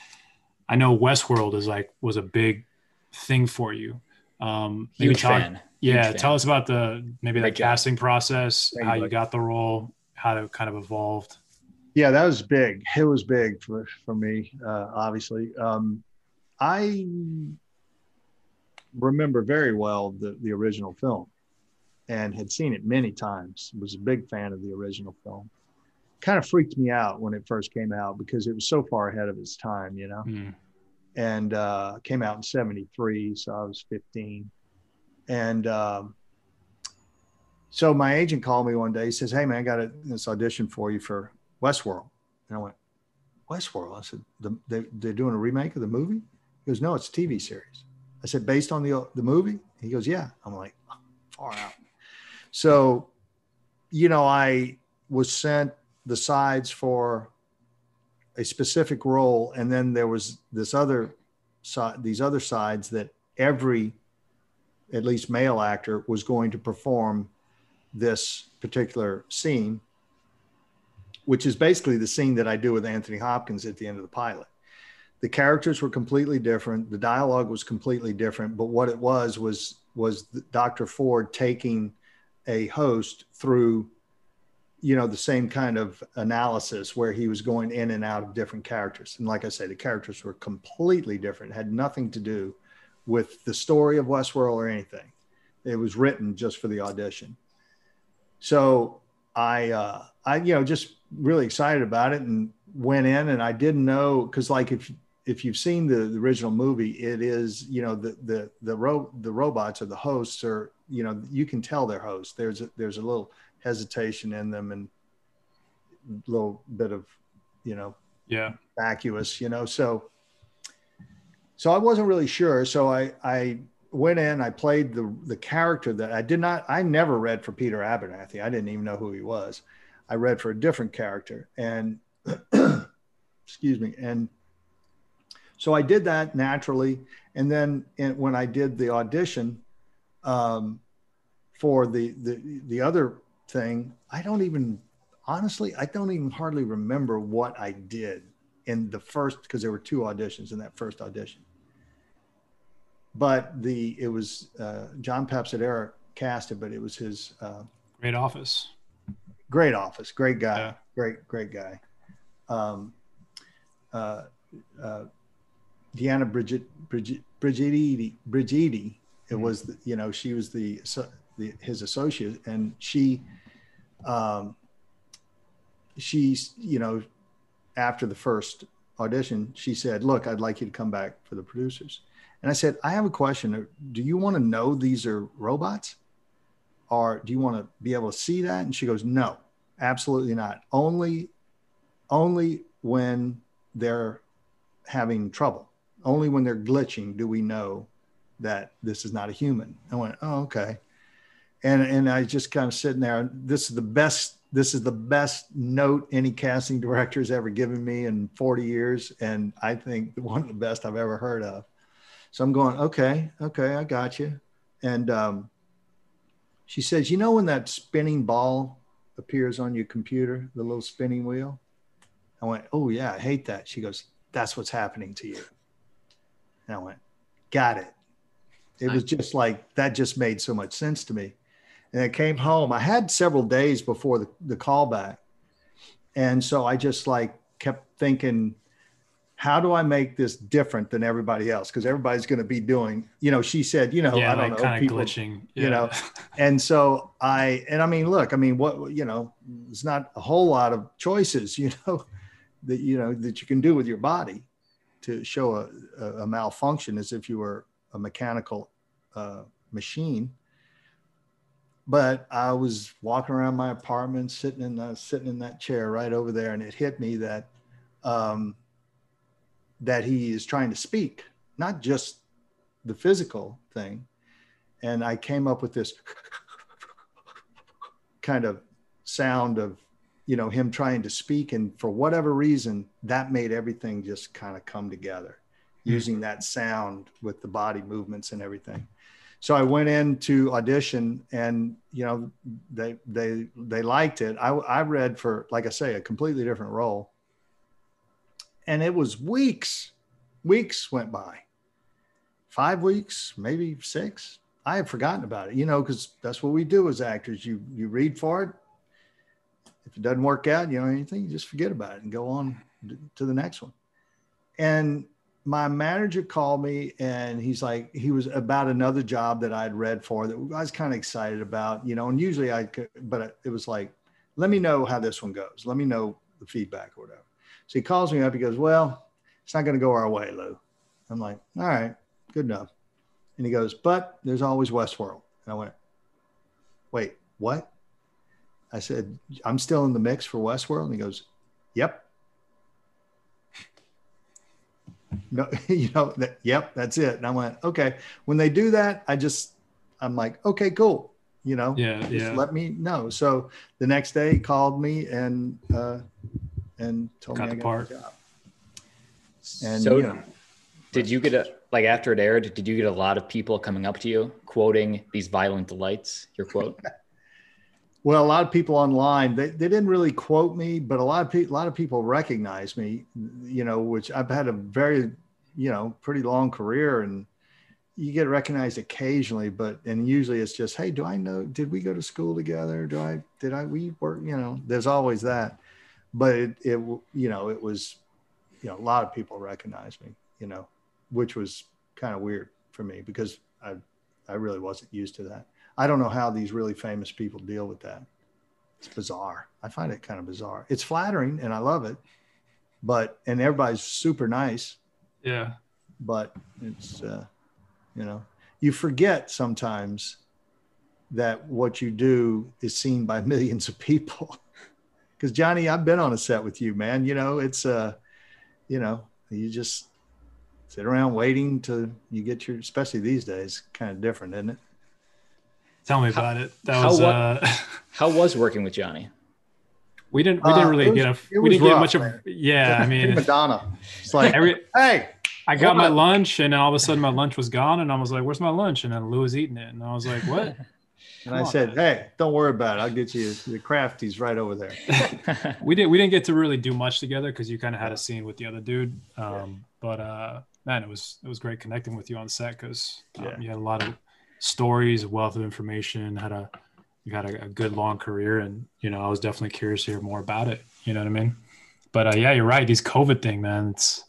I know Westworld is like was a big thing for you. Um, maybe Huge talk- fan. Huge Yeah, fan. tell us about the maybe the job. casting process, Thank how you, you got the role, how it kind of evolved. Yeah, that was big. It was big for, for me, uh, obviously. Um, I remember very well the, the original film and had seen it many times. Was a big fan of the original film. Kind of freaked me out when it first came out because it was so far ahead of its time, you know. Mm. And uh, came out in '73, so I was 15. And um, so my agent called me one day. He says, "Hey man, I got a, this audition for you for Westworld." And I went, "Westworld?" I said, the, they, "They're doing a remake of the movie." He goes, "No, it's a TV series." I said, "Based on the the movie?" He goes, "Yeah." I'm like, "Far out." So, you know, I was sent the sides for a specific role, and then there was this other side, these other sides that every, at least male actor, was going to perform this particular scene, which is basically the scene that I do with Anthony Hopkins at the end of the pilot. The characters were completely different. The dialogue was completely different. But what it was was was Dr. Ford taking a host through, you know, the same kind of analysis where he was going in and out of different characters. And like I say, the characters were completely different. Had nothing to do with the story of Westworld or anything. It was written just for the audition. So I, uh, I, you know, just really excited about it and went in and I didn't know because like if if you've seen the, the original movie, it is you know the the the ro- the robots or the hosts are you know you can tell they're hosts. There's a, there's a little hesitation in them and a little bit of you know Yeah. vacuous, you know. So, so I wasn't really sure. So I I went in. I played the the character that I did not. I never read for Peter Abernathy. I didn't even know who he was. I read for a different character, and excuse me. And so I did that naturally. And then in, when I did the audition um, for the the the other thing, I don't even honestly, I don't even hardly remember what I did in the first because there were two auditions in that first audition. But the it was uh, John Papsidera cast it, but it was his uh, Great office. great office, great guy, Yeah. great great guy. Um, uh, uh, Deanna Bridget Bridget Brigidi Brigidi. It Mhm. was the, you know she was the, so- the his associate, and she, um, she's you know, after the first audition, she said, "Look, I'd like you to come back for the producers." And I said, "I have a question. Do you want to know these are robots, or do you want to be able to see that?" And she goes, "No, absolutely not. Only, only when they're having trouble. Only when they're glitching do we know that this is not a human." I went, "Oh, okay." And and I just kind of sitting there. This is the best. This is the best note any casting director has ever given me in 40 years, and I think one of the best I've ever heard of. So I'm going, okay, okay, I got you. And um, she says, you know, when that spinning ball appears on your computer, the little spinning wheel? I went, oh, yeah, I hate that. She goes, that's what's happening to you. And I went, got it. It was just like, that just made so much sense to me. And I came home. I had several days before the, the callback. And so I just like kept thinking, how do I make this different than everybody else? Because everybody's going to be doing, you know, she said, you know, yeah, I don't like know, kind of people, glitching. Yeah. you know, and so I, and I mean, look, I mean, what, you know, it's not a whole lot of choices, you know, that, you know, that you can do with your body to show a, a, a malfunction as if you were a mechanical uh, machine. But I was walking around my apartment, sitting in, uh, sitting in that chair right over there. And it hit me that, um, that he is trying to speak, not just the physical thing. And I came up with this kind of sound of, you know, him trying to speak. And for whatever reason, that made everything just kind of come together using that sound with the body movements and everything. So I went in to audition and, you know, they, they, they liked it. I, I read for, like I say, a completely different role. And it was weeks weeks went by. Five weeks maybe six. I had forgotten about it you know because that's what we do as actors. You you read for it. If it doesn't work out you know anything you just forget about it and go on to the next one. And my manager called me and he's like he was about another job that i'd read for that i was kind of excited about you know and usually i could but it was like let me know how this one goes let me know the feedback or whatever so he calls me up. He goes, Well, it's not going to go our way, Lou. I'm like, All right, good enough. And he goes, But there's always Westworld. And I went, Wait, what? I said, I'm still in the mix for Westworld. And he goes, Yep. No, you know, that, yep, that's it. And I went, Okay. When they do that, I just, I'm like, Okay, cool. You know, Yeah, just yeah. let me know. So the next day he called me and, uh, and told Got me I the got part. the job. And, so you know, did you get a like after it aired did you get a lot of people coming up to you quoting these violent delights your quote well, a lot of people online, they, they didn't really quote me, but a lot of people, a lot of people recognize me, you know, which I've had a very, you know, pretty long career and you get recognized occasionally, but, and usually it's just, Hey, do I know, did we go to school together? Do I, did I, we work, you know, there's always that, but it, it, you know, it was, you know, a lot of people recognize me, you know, which was kind of weird for me because I, I really wasn't used to that. I don't know how these really famous people deal with that. It's bizarre. I find it kind of bizarre. It's flattering and I love it, but, and everybody's super nice, Yeah. but it's, uh, you know, you forget sometimes that what you do is seen by millions of people. Because Johnny, I've been on a set with you, man. You know, it's uh, you know, you just sit around waiting to you get your, especially these days, kind of different, isn't it? Tell me How- about it. That how was what- uh how was working with johnny we didn't we Uh, didn't really it was- get a it we didn't get much of man. yeah, I mean Madonna. It's like, every hey, I got my on. lunch and then all of a sudden my lunch was gone and I was like, Where's my lunch? And then Lou was eating it. And I was like, What? And I said, "Hey, don't worry about it. I'll get you the crafties right over there." we didn't we didn't get to really do much together because you kind of had a scene with the other dude. Um, yeah. But uh, man, it was it was great connecting with you on set because um, yeah. you had a lot of stories, a wealth of information, had a had a, a, good long career, and you know I was definitely curious to hear more about it. You know what I mean? But uh, yeah, you're right. These COVID thing, man, it's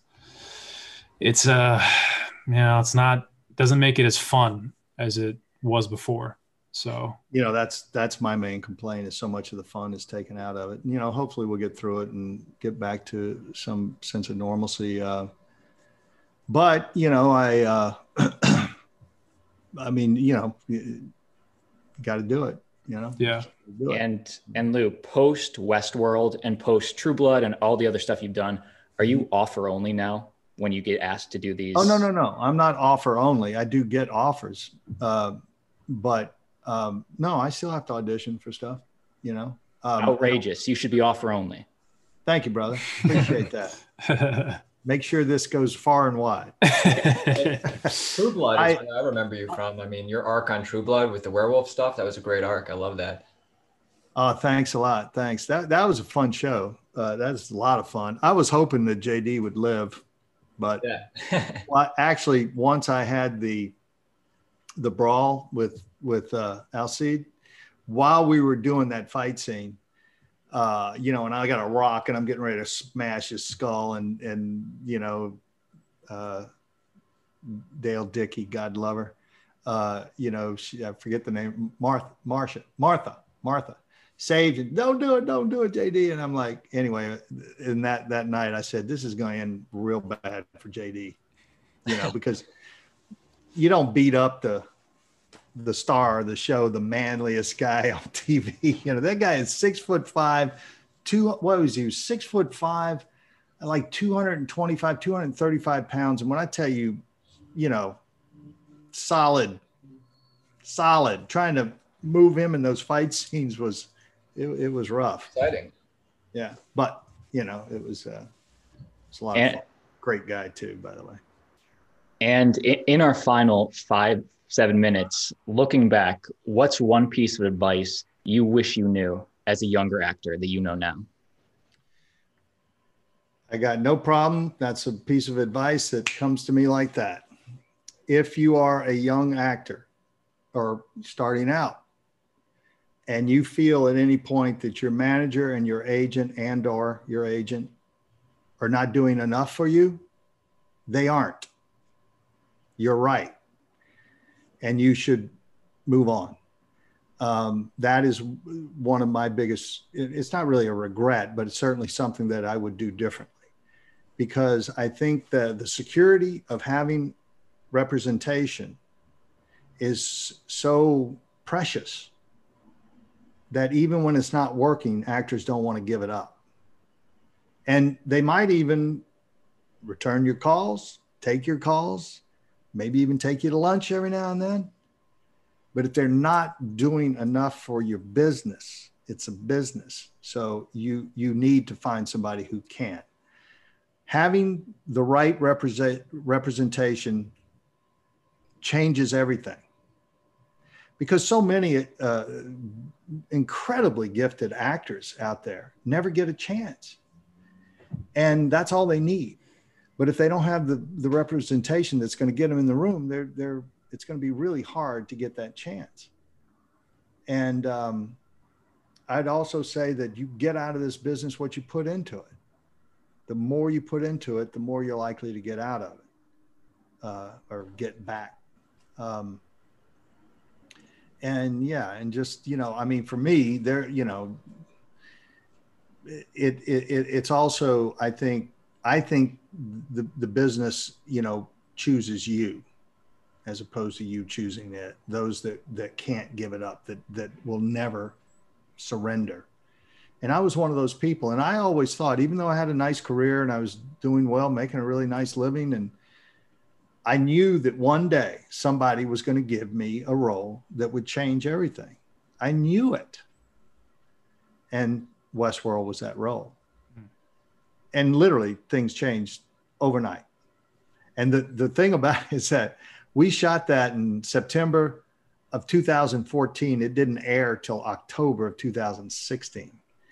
it's uh, you know, it's not doesn't make it as fun as it was before. So you know that's that's my main complaint is so much of the fun is taken out of it. And, you know, hopefully we'll get through it and get back to some sense of normalcy. Uh, but you know, I uh, I mean, you know, you got to do it. You know. Yeah. And and Lou, post Westworld and post True Blood and all the other stuff you've done, are you offer only now? When you get asked to do these? Oh no no no! I'm not offer only. I do get offers, uh, but um, no, I still have to audition for stuff. You know, um, outrageous. You should be offer only. Thank you, brother. Appreciate that. Make sure this goes far and wide. True Blood I, I remember you from. I mean, your arc on True Blood with the werewolf stuff, that was a great arc. I love that. Oh, thanks a lot. Thanks. That that was a fun show. Uh, that's a lot of fun. I was hoping that JD would live, but yeah. well, actually, once I had the the brawl with with uh, Alcide, while we were doing that fight scene, uh, you know, and I got a rock and I'm getting ready to smash his skull and and you know, uh, Dale Dickey, God love her, uh, you know, she, I forget the name, Martha, Marcia, Martha, Martha, saved it. Don't do it, don't do it, JD. And I'm like, anyway, in that that night, I said, this is going to end real bad for JD, you know, because you don't beat up the the star of the show, the manliest guy on TV. You know, that guy is six foot five, two, what was he? Six foot five, like 225, 235 pounds. And when I tell you, you know, solid, solid, trying to move him in those fight scenes was, it, it was rough. Exciting. Yeah. But, you know, it was, uh, it's a lot and, of fun. Great guy too, by the way. And in our final five, seven minutes, looking back, what's one piece of advice you wish you knew as a younger actor that you know now? I got no problem. That's a piece of advice that comes to me like that. If you are a young actor or starting out and you feel at any point that your manager and your agent and or your agent are not doing enough for you, they aren't. You're right and you should move on. Um, that is one of my biggest, it's not really a regret, but it's certainly something that I would do differently because I think that the security of having representation is so precious that even when it's not working, actors don't want to give it up. And they might even return your calls, take your calls, maybe even take you to lunch every now and then. But if they're not doing enough for your business, it's a business. So you you need to find somebody who can. Having the right represent, representation changes everything. Because so many uh, incredibly gifted actors out there never get a chance. And that's all they need. But if they don't have the, the representation that's going to get them in the room, they're, they're, it's going to be really hard to get that chance. And um, I'd also say that you get out of this business what you put into it. The more you put into it, the more you're likely to get out of it uh, or get back. Um, and yeah, and just you know, I mean, for me, there, you know, it, it, it it's also I think I think the the business, you know, chooses you as opposed to you choosing it. Those that that can't give it up, that that will never surrender. And I was one of those people. And I always thought, even though I had a nice career and I was doing well, making a really nice living, and I knew that one day somebody was going to give me a role that would change everything. I knew it. And Westworld was that role and literally things changed overnight. And the, the thing about it is that we shot that in September of 2014. It didn't air till October of 2016.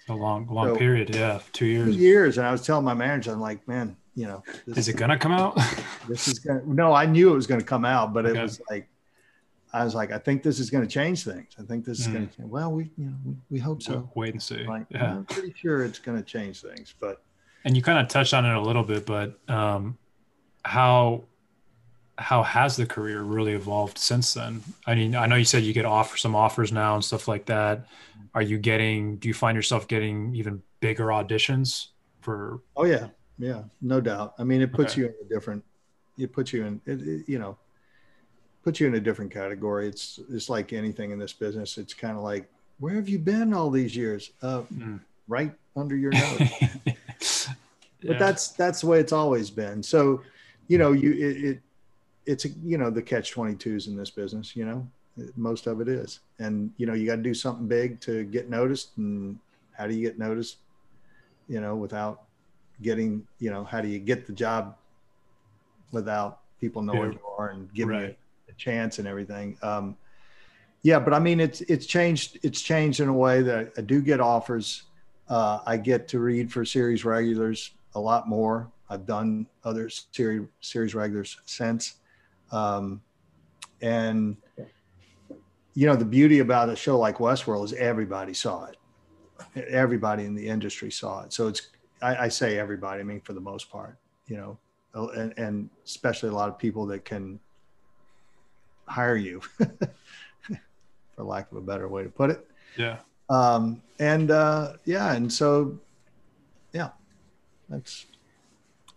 A long, long So- period. Yeah, two years. Two years. and I was telling my manager, I'm like, man, you know, this Is it gonna come out? this is gonna no i knew it was gonna come out but it Okay. was like i was like i think this is gonna change things i think this is gonna Mm. well we you know we, we hope so Wait and see. like Yeah. i'm pretty sure it's gonna change things but and you kind of touched on it a little bit, but um, how how has the career really evolved since then? I mean, I know you said you get offer some offers now and stuff like that. Are you getting? Do you find yourself getting even bigger auditions for? oh yeah yeah no doubt i mean it puts Okay. you in a different it puts you in it, it, you know puts you in a different category it's it's like anything in this business it's kind of like where have you been all these years uh Mm. right under your nose Yeah. but that's that's the way it's always been so you know you it, it it's a, you know the catch 22s in this business you know most of it is and you know you got to do something big to get noticed and how do you get noticed you know without getting you know how do you get the job without people knowing Yeah. you are and giving Right. you a chance and everything um yeah but i mean it's it's changed it's changed in a way that i do get offers uh, I get to read for series regulars a lot more. I've done other series series regulars since, um, and you know the beauty about a show like Westworld is everybody saw it. Everybody in the industry saw it. So it's I, I say everybody. I mean for the most part, you know, and, and especially a lot of people that can hire you, for lack of a better way to put it yeah. um, and uh, yeah, and so yeah, that's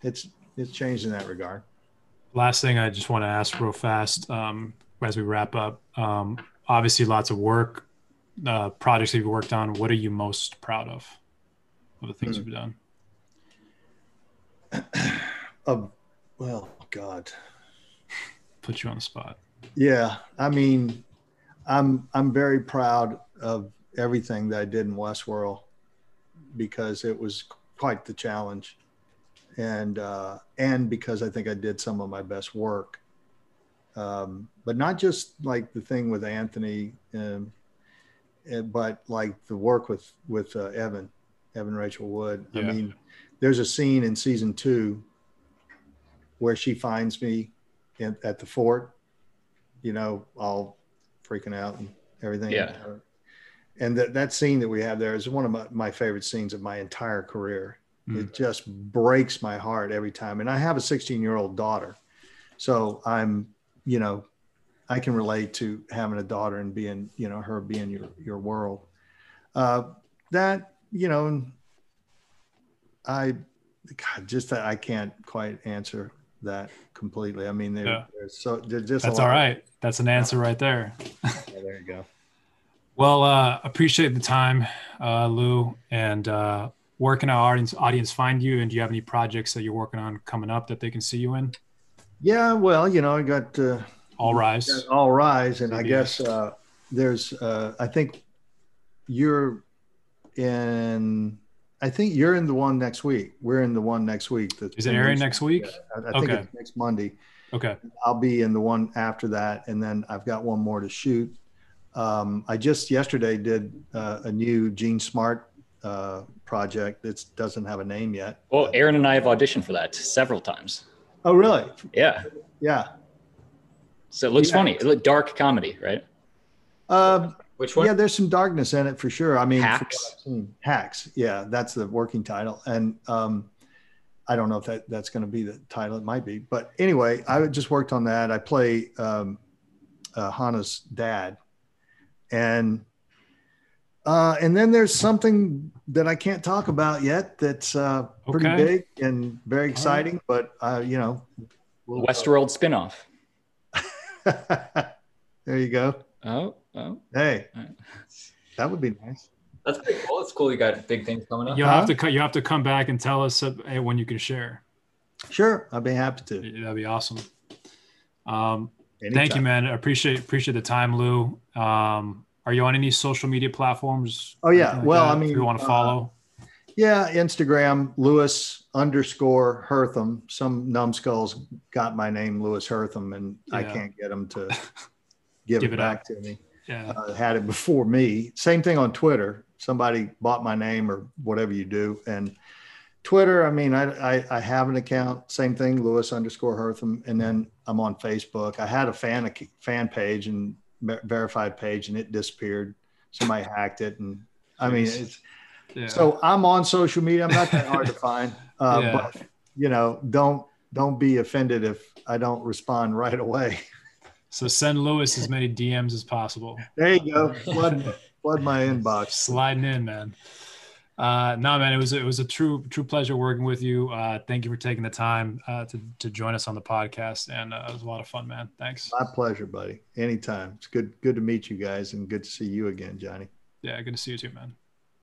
it's it's changed in that regard. Last thing I just want to ask real fast um, as we wrap up. Um, obviously, lots of work, uh, projects that you've worked on. What are you most proud of? Of the things Hmm. you've done? Of well, God, Put you on the spot. yeah. I mean, I'm I'm very proud of everything that I did in Westworld because it was quite the challenge, and uh, and because I think I did some of my best work. Um, but not just like the thing with Anthony, um, eh, but like the work with with uh, Evan, Evan Rachel Wood. I mean, there's a scene in season two where she finds me in, at the fort, you know, all freaking out and everything. Yeah. And that, that scene that we have there is one of my, my favorite scenes of my entire career. Mm. It just breaks my heart every time. And I have a 16 year old daughter. So I'm, you know, I can relate to having a daughter and being, you know, her being your, your world. Uh, that, you know, I, God, just that I can't quite answer that completely. I mean, they're, Yeah. they're so they're just. That's all of- That's an answer right there. Yeah, there you go. Well, uh, appreciate the time, uh, Lou, and uh, where can our audience audience find you? And do you have any projects that you're working on coming up that they can see you in? Yeah, well, you know, I got uh, All rise. got All Rise, and I guess uh, there's. Uh, I think you're in. I think you're in the one next week. We're in the one next week. Is it airing next week? I, I think Okay. it's next Monday. Okay. I'll be in the one after that, and then I've got one more to shoot. Um, I just yesterday did uh, a new Jean Smart uh, project that doesn't have a name yet. Well, Aaron and I have auditioned for that several times. Oh, really? Yeah. Yeah. So it looks Yeah. funny. It look dark comedy, right? Um, Which one? yeah, there's some darkness in it for sure. I mean, Hacks. Hacks. Yeah, that's the working title, and um, I don't know if that that's going to be the title. It might be, but anyway, I just worked on that. I play um, uh, Hannah's dad, and uh, and then there's something that I can't talk about yet. That's uh, pretty Okay. big and very exciting, but uh, you know, we'll- Westworld spinoff. there you go. Oh, oh. Hey, Alright. that would be nice. That's pretty cool. It's cool. You got big things coming up. You'll have to co- you have to come back and tell us uh, when you can share. Sure, I'd be happy to. That'd be awesome. Um, thank you, man. I appreciate appreciate the time, Lou. Um, are you on any social media platforms? Oh, yeah. Anything Well, that? I If mean, you want to uh, follow. Yeah, Instagram, Louis underscore Herthum. Some numbskulls got my name, Louis Herthum, and I can't get them to give, Give it, it back up. to me. Yeah. Uh, had it before me. Same thing on Twitter. Somebody bought my name or whatever you do, and Twitter. I mean, I I, I have an account. Same thing, Louis underscore Herthum, and then I'm on Facebook. I had a fan ac- fan page and verified page, and it disappeared. Somebody hacked it, and I mean, it's yeah. so I'm on social media. I'm not that hard to find, uh, Yeah. but you know, don't don't be offended if I don't respond right away. So send Louis as many DMs as possible. There you go. Flood, flood my inbox. Sliding in, man. Uh, no, man, it was it was a true true pleasure working with you. Uh, thank you for taking the time uh, to to join us on the podcast, and uh, it was a lot of fun, man. Thanks. My pleasure, buddy. Anytime. It's good good to meet you guys and good to see you again, Johnny. Yeah, good to see you too, man.